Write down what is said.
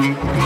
Mm-hmm.